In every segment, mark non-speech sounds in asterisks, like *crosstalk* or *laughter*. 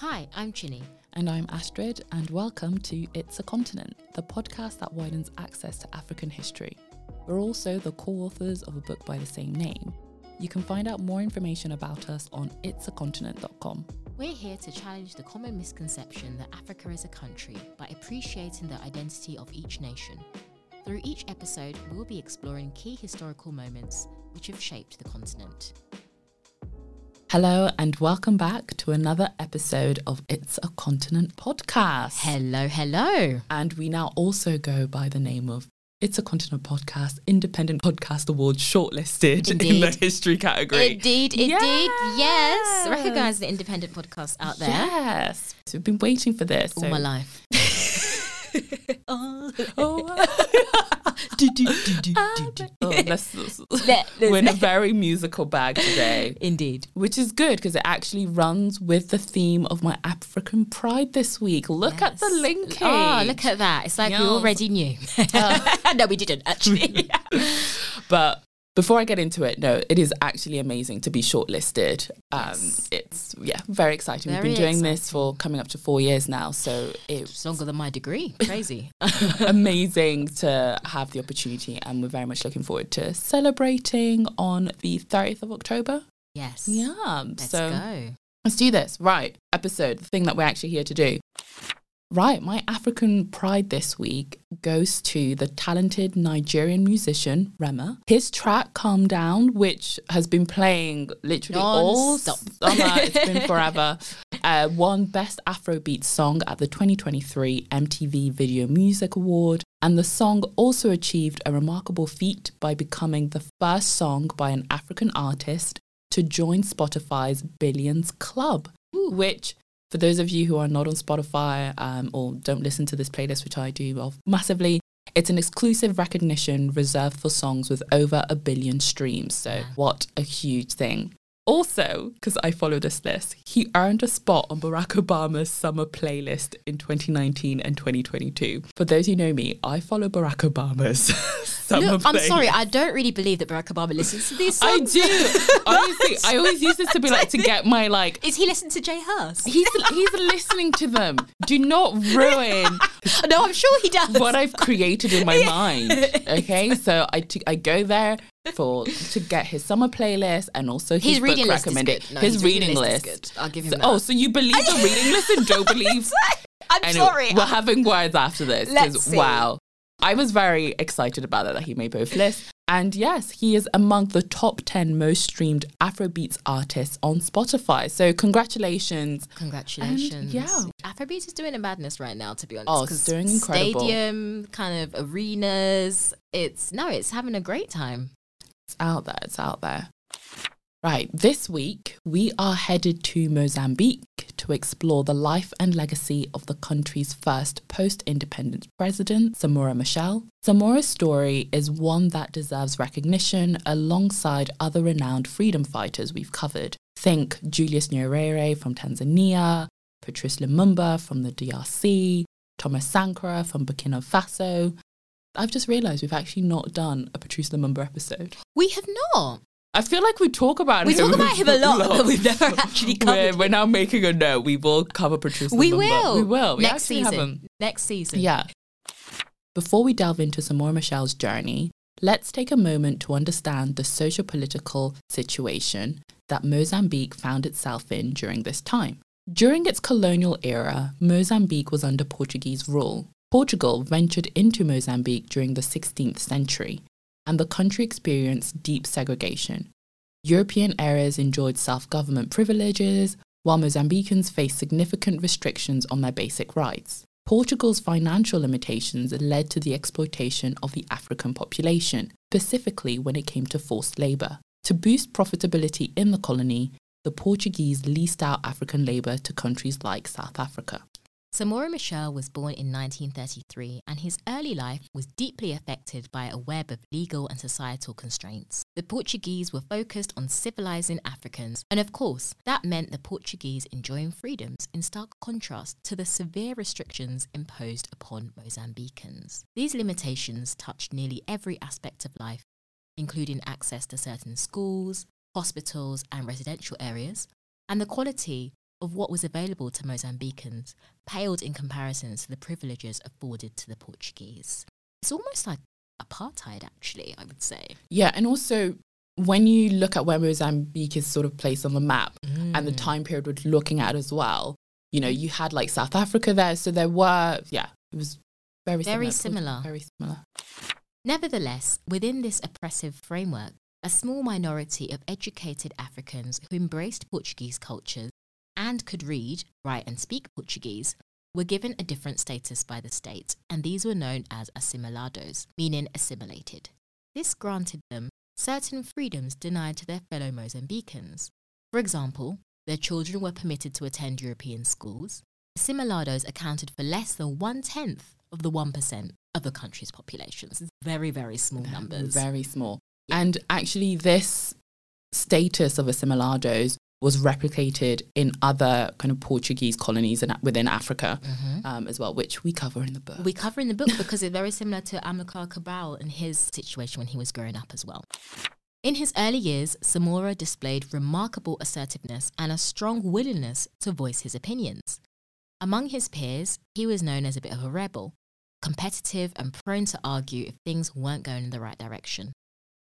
Hi, I'm Chinny. And I'm Astrid, and welcome to It's a Continent, the podcast that widens access to African history. We're also the co authors of a book by the same name. You can find out more information about us on itsacontinent.com. We're here to challenge the common misconception that Africa is a country by appreciating the identity of each nation. Through each episode, we'll be exploring key historical moments which have shaped the continent. Hello, and welcome back to another episode of It's a Continent podcast. Hello, hello. And we now also go by the name of It's a Continent podcast, Independent Podcast Award shortlisted in the history category. Indeed, indeed, yes. yes. Recognize the independent podcast out there. Yes. So we've been waiting for this. All so. my life. *laughs* *laughs* oh. oh. *laughs* do, do, do, oh, let's, *laughs* we're in a *laughs* very musical bag today. Indeed. Which is good because it actually runs with the theme of my African pride this week. Look yes. at the linkage. Oh, look at that. It's like yes. we already knew. Uh, *laughs* no, we didn't actually. but before I get into it, no, it is actually amazing to be shortlisted. Um, yes. It's yeah, very exciting. Very We've been doing exciting. this for coming up to four years now, so it's longer than my degree. *laughs* Crazy, *laughs* amazing to have the opportunity, and we're very much looking forward to celebrating on the thirtieth of October. Yes, yeah. Let's so go. Let's do this. Right, episode. The thing that we're actually here to do. Right, my African pride this week goes to the talented Nigerian musician Rema. His track "Calm Down," which has been playing literally all summer, it's been *laughs* forever, uh, won Best Afrobeat Song at the 2023 MTV Video Music Award. And the song also achieved a remarkable feat by becoming the first song by an African artist to join Spotify's Billions Club, Ooh. which for those of you who are not on Spotify um, or don't listen to this playlist, which I do of massively, it's an exclusive recognition reserved for songs with over a billion streams. So, what a huge thing. Also, because I follow this list, he earned a spot on Barack Obama's summer playlist in 2019 and 2022. For those who know me, I follow Barack Obama's *laughs* summer Look, playlist. I'm sorry, I don't really believe that Barack Obama listens to these songs. I do. *laughs* Honestly, I always use this to be like to get my like. Is he listening to J Hus? He's he's listening to them. Do not ruin. *laughs* no, I'm sure he does. What I've created in my yeah. mind. Okay, so I, t- I go there for to get his summer playlist and also his, his reading list recommended no, his, his, reading, reading list. list. I'll give him. So, oh, so you believe the reading list and don't *laughs* believe? I'm anyway, sorry. We're having words after this because wow, I was very excited about it that he made both lists. And yes, he is among the top 10 most streamed Afrobeats artists on Spotify. So congratulations. Congratulations. And yeah. Afrobeats is doing a madness right now, to be honest. Oh, it's doing incredible. Stadium, kind of arenas. It's, no, it's having a great time. It's out there. It's out there. Right, this week we are headed to Mozambique to explore the life and legacy of the country's first post independence president, Samora Machel. Samora's story is one that deserves recognition alongside other renowned freedom fighters we've covered. Think Julius Nyerere from Tanzania, Patrice Lumumba from the DRC, Thomas Sankara from Burkina Faso. I've just realised we've actually not done a Patrice Lumumba episode. We have not. I feel like we talk about we him. We talk about him a *laughs* lot, but we've never *laughs* actually covered. We're, we're, now making a note. We will cover Patrice. We will. We will. We Next season. Next season. Yeah. Before we delve into Samora Machel's journey, let's take a moment to understand the socio-political situation that Mozambique found itself in during this time. During its colonial era, Mozambique was under Portuguese rule. Portugal ventured into Mozambique during the 16th century, and the country experienced deep segregation. European areas enjoyed self government privileges, while Mozambicans faced significant restrictions on their basic rights. Portugal's financial limitations led to the exploitation of the African population, specifically when it came to forced labour. To boost profitability in the colony, the Portuguese leased out African labour to countries like South Africa. Samora Machel was born in 1933 and his early life was deeply affected by a web of legal and societal constraints. The Portuguese were focused on civilizing Africans, and of course, that meant the Portuguese enjoying freedoms in stark contrast to the severe restrictions imposed upon Mozambicans. These limitations touched nearly every aspect of life, including access to certain schools, hospitals, and residential areas, and the quality of what was available to Mozambicans paled in comparison to the privileges afforded to the Portuguese. It's almost like apartheid, actually, I would say. Yeah, and also when you look at where Mozambique is sort of placed on the map mm. and the mm. time period we're looking at as well, you know, you had like South Africa there, so there were, yeah, it was very, very similar. Very similar. Nevertheless, within this oppressive framework, a small minority of educated Africans who embraced Portuguese cultures and could read, write, and speak Portuguese were given a different status by the state, and these were known as assimilados, meaning assimilated. This granted them certain freedoms denied to their fellow Mozambicans. For example, their children were permitted to attend European schools. Assimilados accounted for less than one tenth of the 1% of the country's population. It's very, very small numbers. Very small. And actually, this status of assimilados was replicated in other kind of Portuguese colonies and within Africa mm-hmm. um, as well, which we cover in the book. We cover in the book because it's very similar to Amilcar Cabral and his situation when he was growing up as well. In his early years, Samora displayed remarkable assertiveness and a strong willingness to voice his opinions. Among his peers, he was known as a bit of a rebel, competitive and prone to argue if things weren't going in the right direction.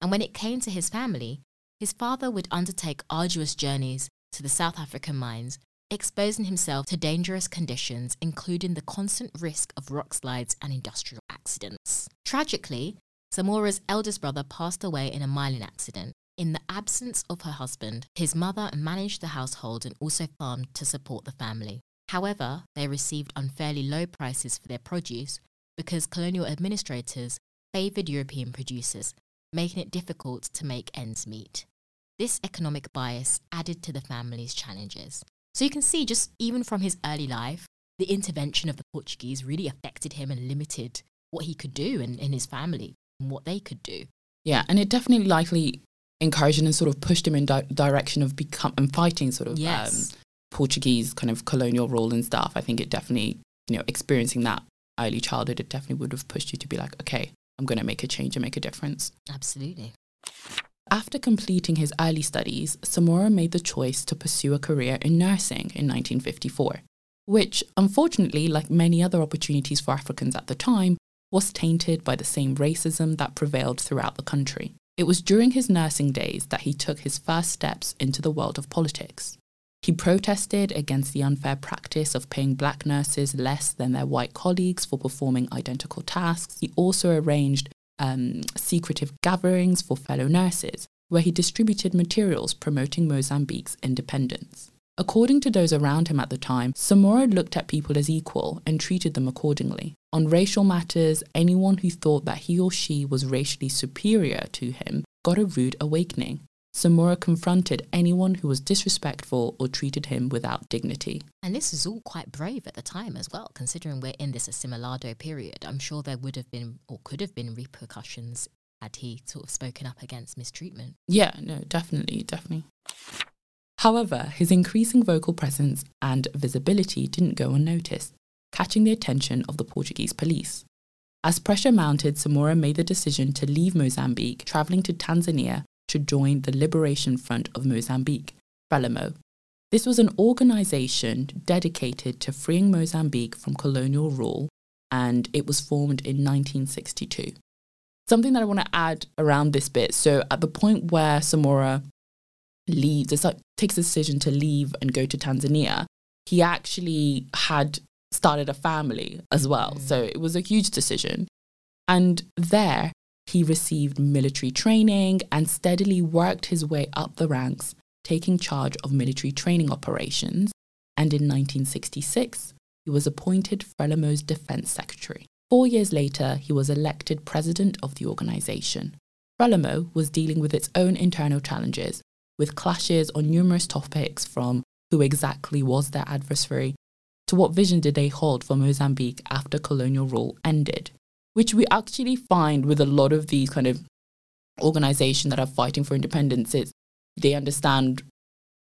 And when it came to his family, his father would undertake arduous journeys to the South African mines, exposing himself to dangerous conditions, including the constant risk of rock slides and industrial accidents. Tragically, Samora's eldest brother passed away in a mining accident. In the absence of her husband, his mother managed the household and also farmed to support the family. However, they received unfairly low prices for their produce because colonial administrators favoured European producers, making it difficult to make ends meet. This economic bias added to the family's challenges. So you can see, just even from his early life, the intervention of the Portuguese really affected him and limited what he could do and, in his family and what they could do. Yeah, and it definitely likely encouraged and sort of pushed him in di- direction of become and fighting sort of yes. um, Portuguese kind of colonial rule and stuff. I think it definitely, you know, experiencing that early childhood, it definitely would have pushed you to be like, okay, I'm going to make a change and make a difference. Absolutely. After completing his early studies, Samora made the choice to pursue a career in nursing in 1954, which, unfortunately, like many other opportunities for Africans at the time, was tainted by the same racism that prevailed throughout the country. It was during his nursing days that he took his first steps into the world of politics. He protested against the unfair practice of paying black nurses less than their white colleagues for performing identical tasks. He also arranged um, secretive gatherings for fellow nurses, where he distributed materials promoting Mozambique's independence. According to those around him at the time, Samora looked at people as equal and treated them accordingly. On racial matters, anyone who thought that he or she was racially superior to him got a rude awakening. Samora confronted anyone who was disrespectful or treated him without dignity. And this is all quite brave at the time as well, considering we're in this assimilado period. I'm sure there would have been or could have been repercussions had he sort of spoken up against mistreatment. Yeah, no, definitely, definitely. However, his increasing vocal presence and visibility didn't go unnoticed, catching the attention of the Portuguese police. As pressure mounted, Samora made the decision to leave Mozambique, traveling to Tanzania to join the Liberation Front of Mozambique, Frelimo. This was an organization dedicated to freeing Mozambique from colonial rule, and it was formed in 1962. Something that I want to add around this bit so, at the point where Samora leaves, takes a decision to leave and go to Tanzania, he actually had started a family as well. Mm. So, it was a huge decision. And there, he received military training and steadily worked his way up the ranks, taking charge of military training operations. And in 1966, he was appointed Frelimo's defense secretary. Four years later, he was elected president of the organization. Frelimo was dealing with its own internal challenges, with clashes on numerous topics from who exactly was their adversary to what vision did they hold for Mozambique after colonial rule ended which we actually find with a lot of these kind of organizations that are fighting for independence. It's, they understand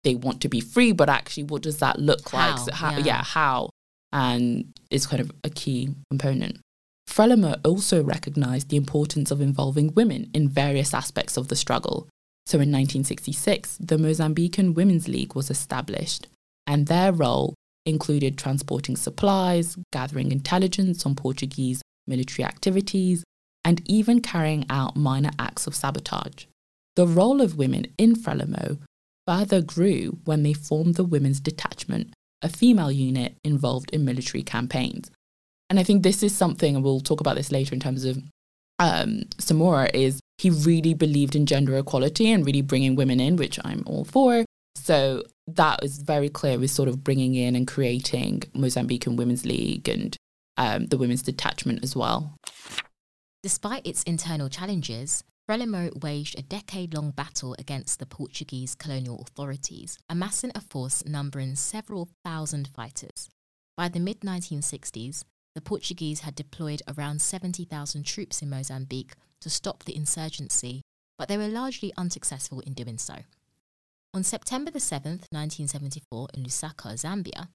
they want to be free, but actually, what does that look how? like? So how, yeah. yeah, how? And it's kind of a key component. Frelimo also recognized the importance of involving women in various aspects of the struggle. So in 1966, the Mozambican Women's League was established, and their role included transporting supplies, gathering intelligence on Portuguese military activities, and even carrying out minor acts of sabotage. The role of women in Frelimo further grew when they formed the Women's Detachment, a female unit involved in military campaigns. And I think this is something, and we'll talk about this later in terms of um, Samora, is he really believed in gender equality and really bringing women in, which I'm all for. So that is very clear with sort of bringing in and creating Mozambican Women's League and um, the Women's Detachment as well. Despite its internal challenges, Frelimo waged a decade long battle against the Portuguese colonial authorities, amassing a force numbering several thousand fighters. By the mid 1960s, the Portuguese had deployed around 70,000 troops in Mozambique to stop the insurgency, but they were largely unsuccessful in doing so. On September the 7th, 1974, in Lusaka, Zambia,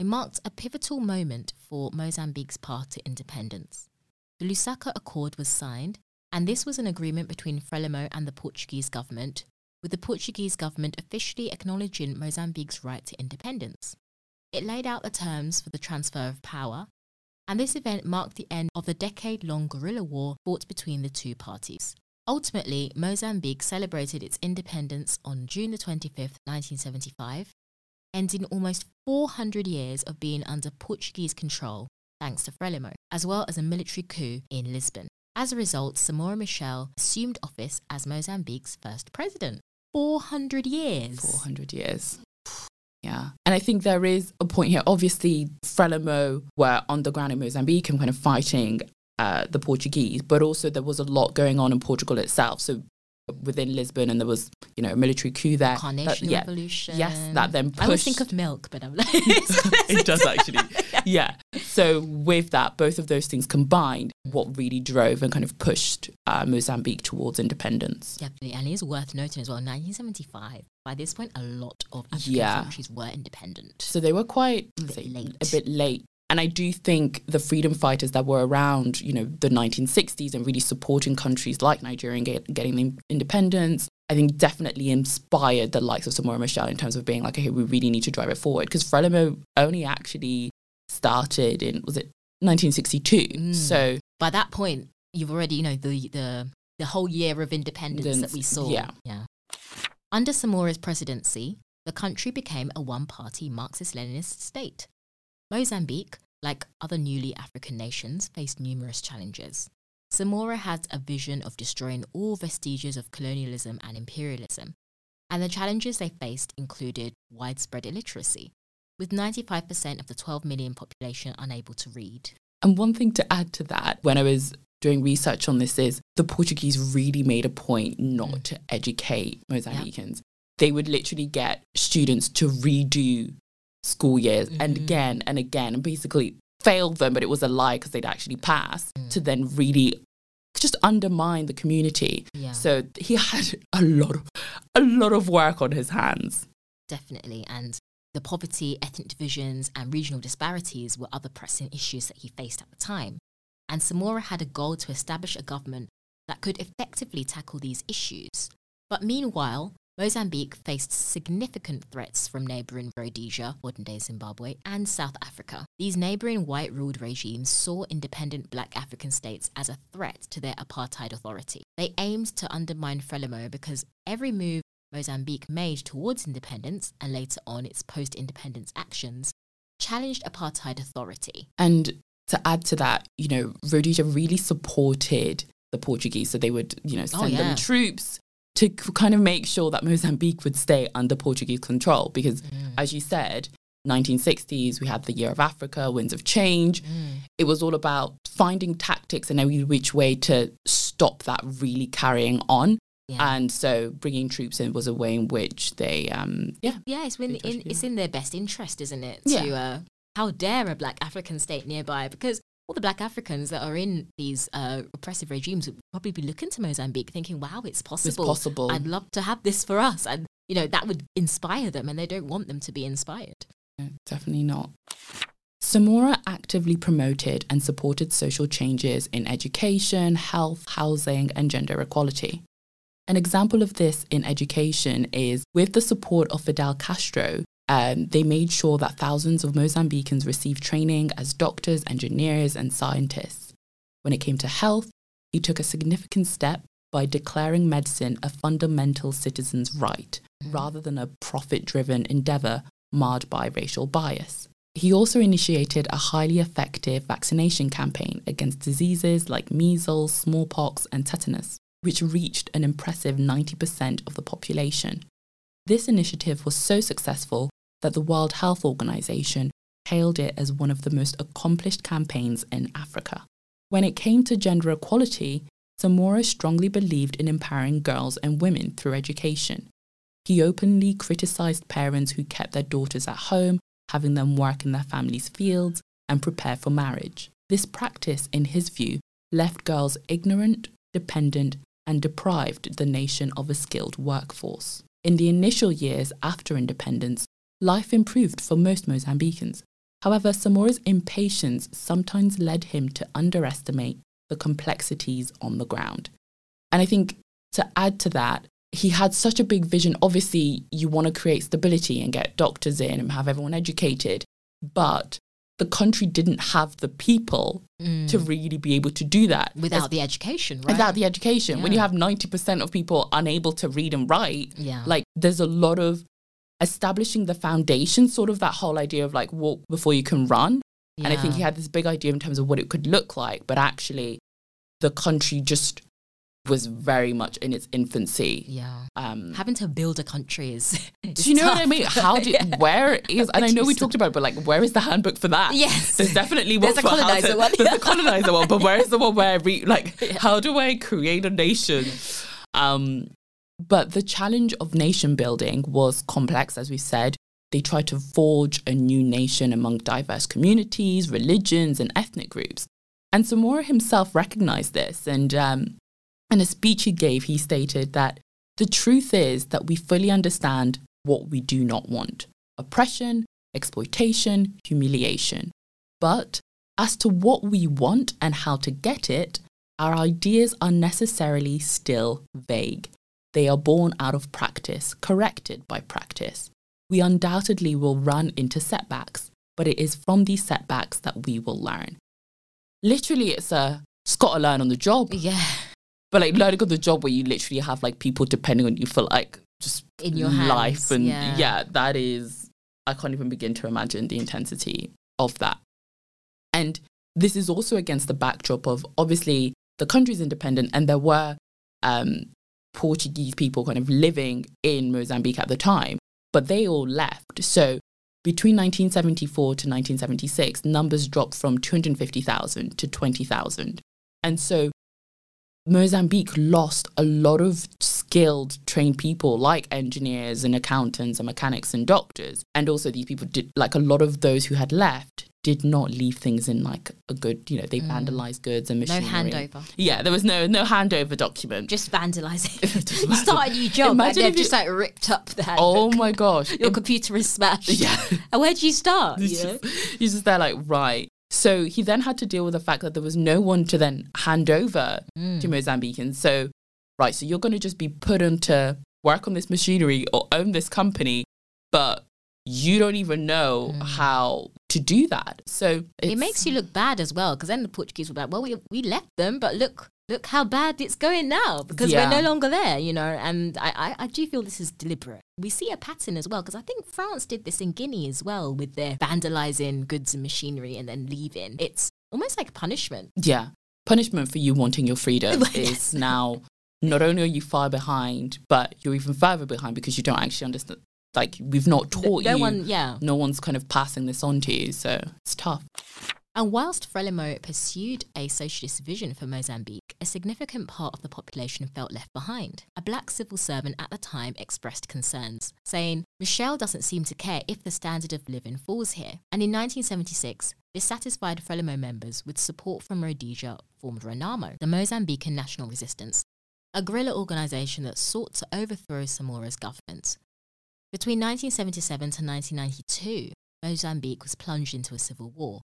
it marked a pivotal moment for Mozambique's path to independence. The Lusaka Accord was signed, and this was an agreement between Frelimo and the Portuguese government, with the Portuguese government officially acknowledging Mozambique's right to independence. It laid out the terms for the transfer of power, and this event marked the end of the decade long guerrilla war fought between the two parties. Ultimately, Mozambique celebrated its independence on June 25, 1975, ending almost 400 years of being under Portuguese control thanks to Frelimo, as well as a military coup in Lisbon. As a result, Samora Machel assumed office as Mozambique's first president. 400 years. 400 years. Yeah. And I think there is a point here. Obviously, Frelimo were on the ground in Mozambique and kind of fighting uh, the Portuguese, but also there was a lot going on in Portugal itself. So within Lisbon, and there was you know a military coup there. Carnation that, yeah, Revolution. Yes, that then pushed. I always think of milk, but I'm *laughs* like, *laughs* it does actually. *laughs* yeah. So with that, both of those things combined, what really drove and kind of pushed uh, Mozambique towards independence. Definitely, and it is worth noting as well. 1975. By this point, a lot of African yeah. countries were independent. So they were quite a bit late. A bit late and I do think the freedom fighters that were around, you know, the 1960s and really supporting countries like Nigeria and get, getting the independence, I think definitely inspired the likes of Samora Machel in terms of being like, okay, we really need to drive it forward. Because Frelimo only actually started in, was it 1962? Mm. So by that point, you've already, you know, the, the, the whole year of independence that we saw. Yeah. Yeah. Under Samora's presidency, the country became a one party Marxist Leninist state. Mozambique, like other newly African nations, faced numerous challenges. Samora had a vision of destroying all vestiges of colonialism and imperialism, and the challenges they faced included widespread illiteracy, with 95% of the 12 million population unable to read. And one thing to add to that, when I was doing research on this, is the Portuguese really made a point not mm. to educate Mozambicans. Yep. They would literally get students to redo school years mm-hmm. and again and again and basically failed them, but it was a lie because they'd actually passed mm. to then really just undermine the community. Yeah. So he *laughs* had a lot of a lot of work on his hands. Definitely. And the poverty, ethnic divisions, and regional disparities were other pressing issues that he faced at the time. And Samora had a goal to establish a government that could effectively tackle these issues. But meanwhile, Mozambique faced significant threats from neighbouring Rhodesia, modern day Zimbabwe, and South Africa. These neighbouring white ruled regimes saw independent black African states as a threat to their apartheid authority. They aimed to undermine Frelimo because every move Mozambique made towards independence and later on its post independence actions challenged apartheid authority. And to add to that, you know, Rhodesia really supported the Portuguese. So they would, you know, oh, send oh, yeah. them troops to kind of make sure that Mozambique would stay under Portuguese control. Because, mm. as you said, 1960s, we had the Year of Africa, Winds of Change. Mm. It was all about finding tactics and every which way to stop that really carrying on. Yeah. And so bringing troops in was a way in which they, um, yeah. Yeah, it's, in, in, it's in their best interest, isn't it? To, yeah. Uh, how dare a black African state nearby? Because all the black Africans that are in these uh, oppressive regimes would probably be looking to Mozambique thinking, wow, it's possible. It's possible. I'd love to have this for us. And, you know, that would inspire them and they don't want them to be inspired. No, definitely not. Samora actively promoted and supported social changes in education, health, housing, and gender equality. An example of this in education is with the support of Fidel Castro um, they made sure that thousands of Mozambicans received training as doctors, engineers, and scientists. When it came to health, he took a significant step by declaring medicine a fundamental citizen's right mm. rather than a profit driven endeavor marred by racial bias. He also initiated a highly effective vaccination campaign against diseases like measles, smallpox, and tetanus, which reached an impressive 90% of the population. This initiative was so successful that the World Health Organization hailed it as one of the most accomplished campaigns in Africa. When it came to gender equality, Samora strongly believed in empowering girls and women through education. He openly criticized parents who kept their daughters at home, having them work in their family's fields and prepare for marriage. This practice, in his view, left girls ignorant, dependent, and deprived the nation of a skilled workforce. In the initial years after independence, life improved for most Mozambicans. However, Samora's impatience sometimes led him to underestimate the complexities on the ground. And I think to add to that, he had such a big vision. Obviously, you want to create stability and get doctors in and have everyone educated, but the country didn't have the people mm. to really be able to do that without As, the education right? without the education yeah. when you have 90% of people unable to read and write yeah. like there's a lot of establishing the foundation sort of that whole idea of like walk before you can run yeah. And I think he had this big idea in terms of what it could look like, but actually, the country just was very much in its infancy. Yeah. Um, Having to build a country is. *laughs* do you know tough. what I mean? How do *laughs* yeah. where is and I know we talked about, it, but like where is the handbook for that? Yes. There's definitely one there's for a colonizer one. There's a colonizer one, but where is the one where we like *laughs* how do I create a nation? Um, but the challenge of nation building was complex, as we said. They tried to forge a new nation among diverse communities, religions, and ethnic groups. And Samora himself recognized this. And um, in a speech he gave, he stated that the truth is that we fully understand what we do not want oppression, exploitation, humiliation. But as to what we want and how to get it, our ideas are necessarily still vague. They are born out of practice, corrected by practice we undoubtedly will run into setbacks, but it is from these setbacks that we will learn. Literally, it's a, it's got to learn on the job. Yeah. But like learning on the job where you literally have like people depending on you for like just in your life hands, and yeah. yeah, that is I can't even begin to imagine the intensity of that. And this is also against the backdrop of obviously the country's independent and there were um, Portuguese people kind of living in Mozambique at the time but they all left. So between 1974 to 1976, numbers dropped from 250,000 to 20,000. And so Mozambique lost a lot of skilled, trained people like engineers and accountants and mechanics and doctors. And also, these people did, like a lot of those who had left, did not leave things in like a good, you know, they mm. vandalized goods and machinery. No handover. Yeah, there was no no handover document. Just vandalizing. *laughs* you *laughs* start a new job Imagine and they've just like ripped up handbook. Oh my gosh. Your computer is smashed. *laughs* Yeah. and where do you start? You just, you're just there like, right. So he then had to deal with the fact that there was no one to then hand over mm. to Mozambicans. So, right, so you're going to just be put into work on this machinery or own this company, but you don't even know mm. how to do that. So it makes you look bad as well, because then the Portuguese were like, "Well, we we left them, but look." Look how bad it's going now because yeah. we're no longer there, you know. And I, I, I do feel this is deliberate. We see a pattern as well because I think France did this in Guinea as well with their vandalizing goods and machinery and then leaving. It's almost like punishment. Yeah, punishment for you wanting your freedom *laughs* is now not only are you far behind, but you're even further behind because you don't actually understand like we've not taught no you. One, yeah. No one's kind of passing this on to you, so it's tough. And whilst Frelimo pursued a socialist vision for Mozambique, a significant part of the population felt left behind. A black civil servant at the time expressed concerns, saying, Machel doesn't seem to care if the standard of living falls here. And in 1976, dissatisfied Frelimo members with support from Rhodesia formed Renamo, the Mozambican National Resistance, a guerrilla organisation that sought to overthrow Samora's government. Between 1977 to 1992, Mozambique was plunged into a civil war,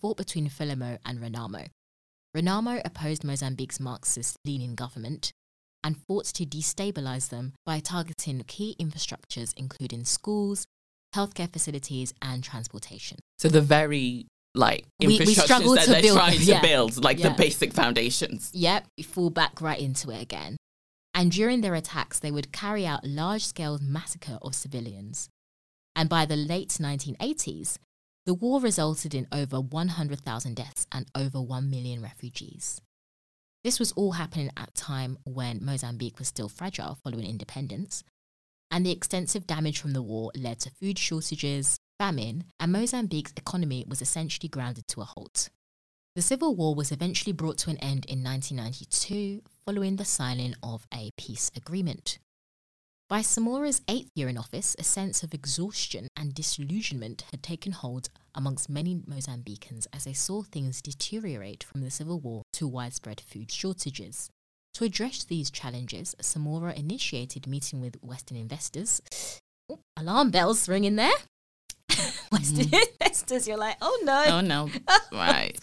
fought between Frelimo and Renamo. Renamo opposed Mozambique's Marxist leaning government and fought to destabilize them by targeting key infrastructures including schools, healthcare facilities, and transportation. So the very like We- we infrastructures struggle that they're build trying them, to build, like Yeah. the basic foundations. Yep, we fall back right into it again. And during their attacks, they would carry out large scale massacre of civilians. And by the late 1980s, the war resulted in over 100,000 deaths and over 1 million refugees. This was all happening at a time when Mozambique was still fragile following independence, and the extensive damage from the war led to food shortages, famine, and Mozambique's economy was essentially grounded to a halt. The civil war was eventually brought to an end in 1992 following the signing of a peace agreement. By Samora's eighth year in office, a sense of exhaustion and disillusionment had taken hold amongst many Mozambicans as they saw things deteriorate from the civil war to widespread food shortages. To address these challenges, Samora initiated meeting with Western investors. Oh, alarm bells ringing there. *laughs* Western mm-hmm. investors, you're like, oh no. Oh no. *laughs* right.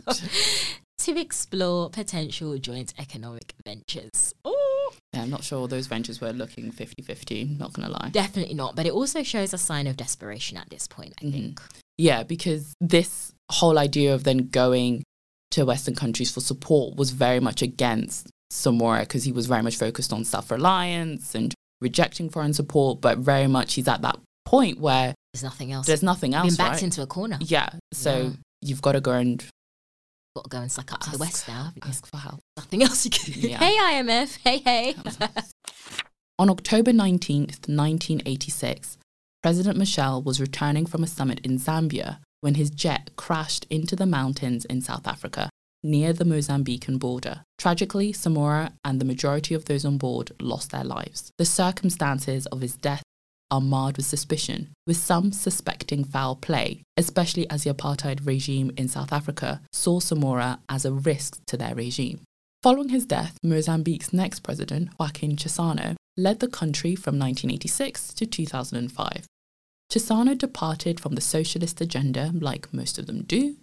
To explore potential joint economic ventures. Oh, Yeah, I'm not sure those ventures were looking 50-50, not gonna lie. definitely not. But it also shows a sign of desperation at this point, I Mhm. think. Yeah, because this whole idea of then going to Western countries for support was very much against Samora because he was very much focused on self reliance and rejecting foreign support, but very much he's at that point where There's nothing else. there's nothing else. backed right? into a corner. yeah, so Yeah. you've got to go and Got to go and suck up to the West now. ask for help. Nothing else you can do. Yeah. Hey, IMF. Hey, hey. On October 19th, 1986, President Machel was returning from a summit in Zambia when his jet crashed into the mountains in South Africa near the Mozambican border. Tragically, Samora and the majority of those on board lost their lives. The circumstances of his death are marred with suspicion, with some suspecting foul play, especially as the apartheid regime in South Africa saw Samora as a risk to their regime. Following his death, Mozambique's next president, Joaquim Chissano, led the country from 1986 to 2005. Chissano departed from the socialist agenda, like most of them do,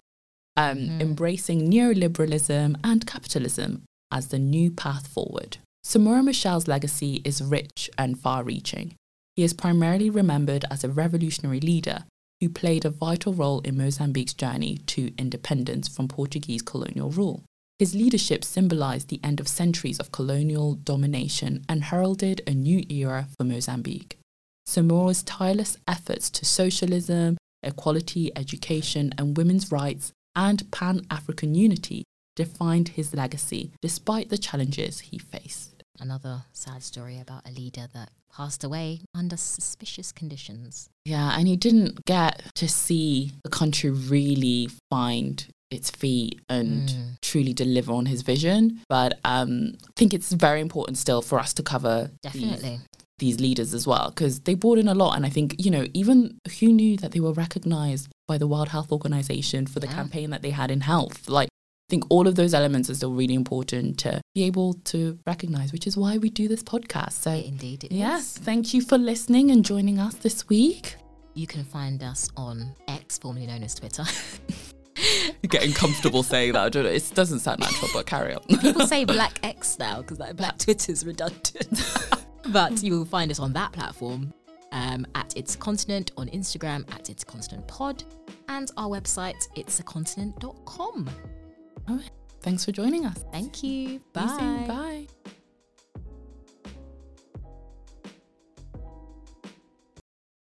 um, Mhm. embracing neoliberalism and capitalism as the new path forward. Samora Machel's legacy is rich and far reaching. He is primarily remembered as a revolutionary leader who played a vital role in Mozambique's journey to independence from Portuguese colonial rule. His leadership symbolized the end of centuries of colonial domination and heralded a new era for Mozambique. Samora's tireless efforts to socialism, equality, education, and women's rights and Pan African unity defined his legacy despite the challenges he faced. Another sad story about a leader that passed away under suspicious conditions. Yeah, and he didn't get to see the country really find its feet and Mm. truly deliver on his vision. But um, I think it's very important still for us to cover these, Definitely. these leaders as well because they brought in a lot. And I think, you know, even who knew that they were recognized by the World Health Organization for the Yeah. campaign that they had in health? Like, I think all of those elements are still really important to be able to recognize, which is why we do this podcast. So, Indeed, it is. yes, thank you for listening and joining us this week. You can find us on X, formerly known as Twitter. getting comfortable saying that. I don't know. It doesn't sound natural, but carry on. People say Black X now because like Black Twitter's redundant. *laughs* but you will find us on that platform um, at It's Continent on Instagram at It's Continent Pod and our website it'sacontinent.com. Thanks for joining us. Thank you. See you. Bye. Bye.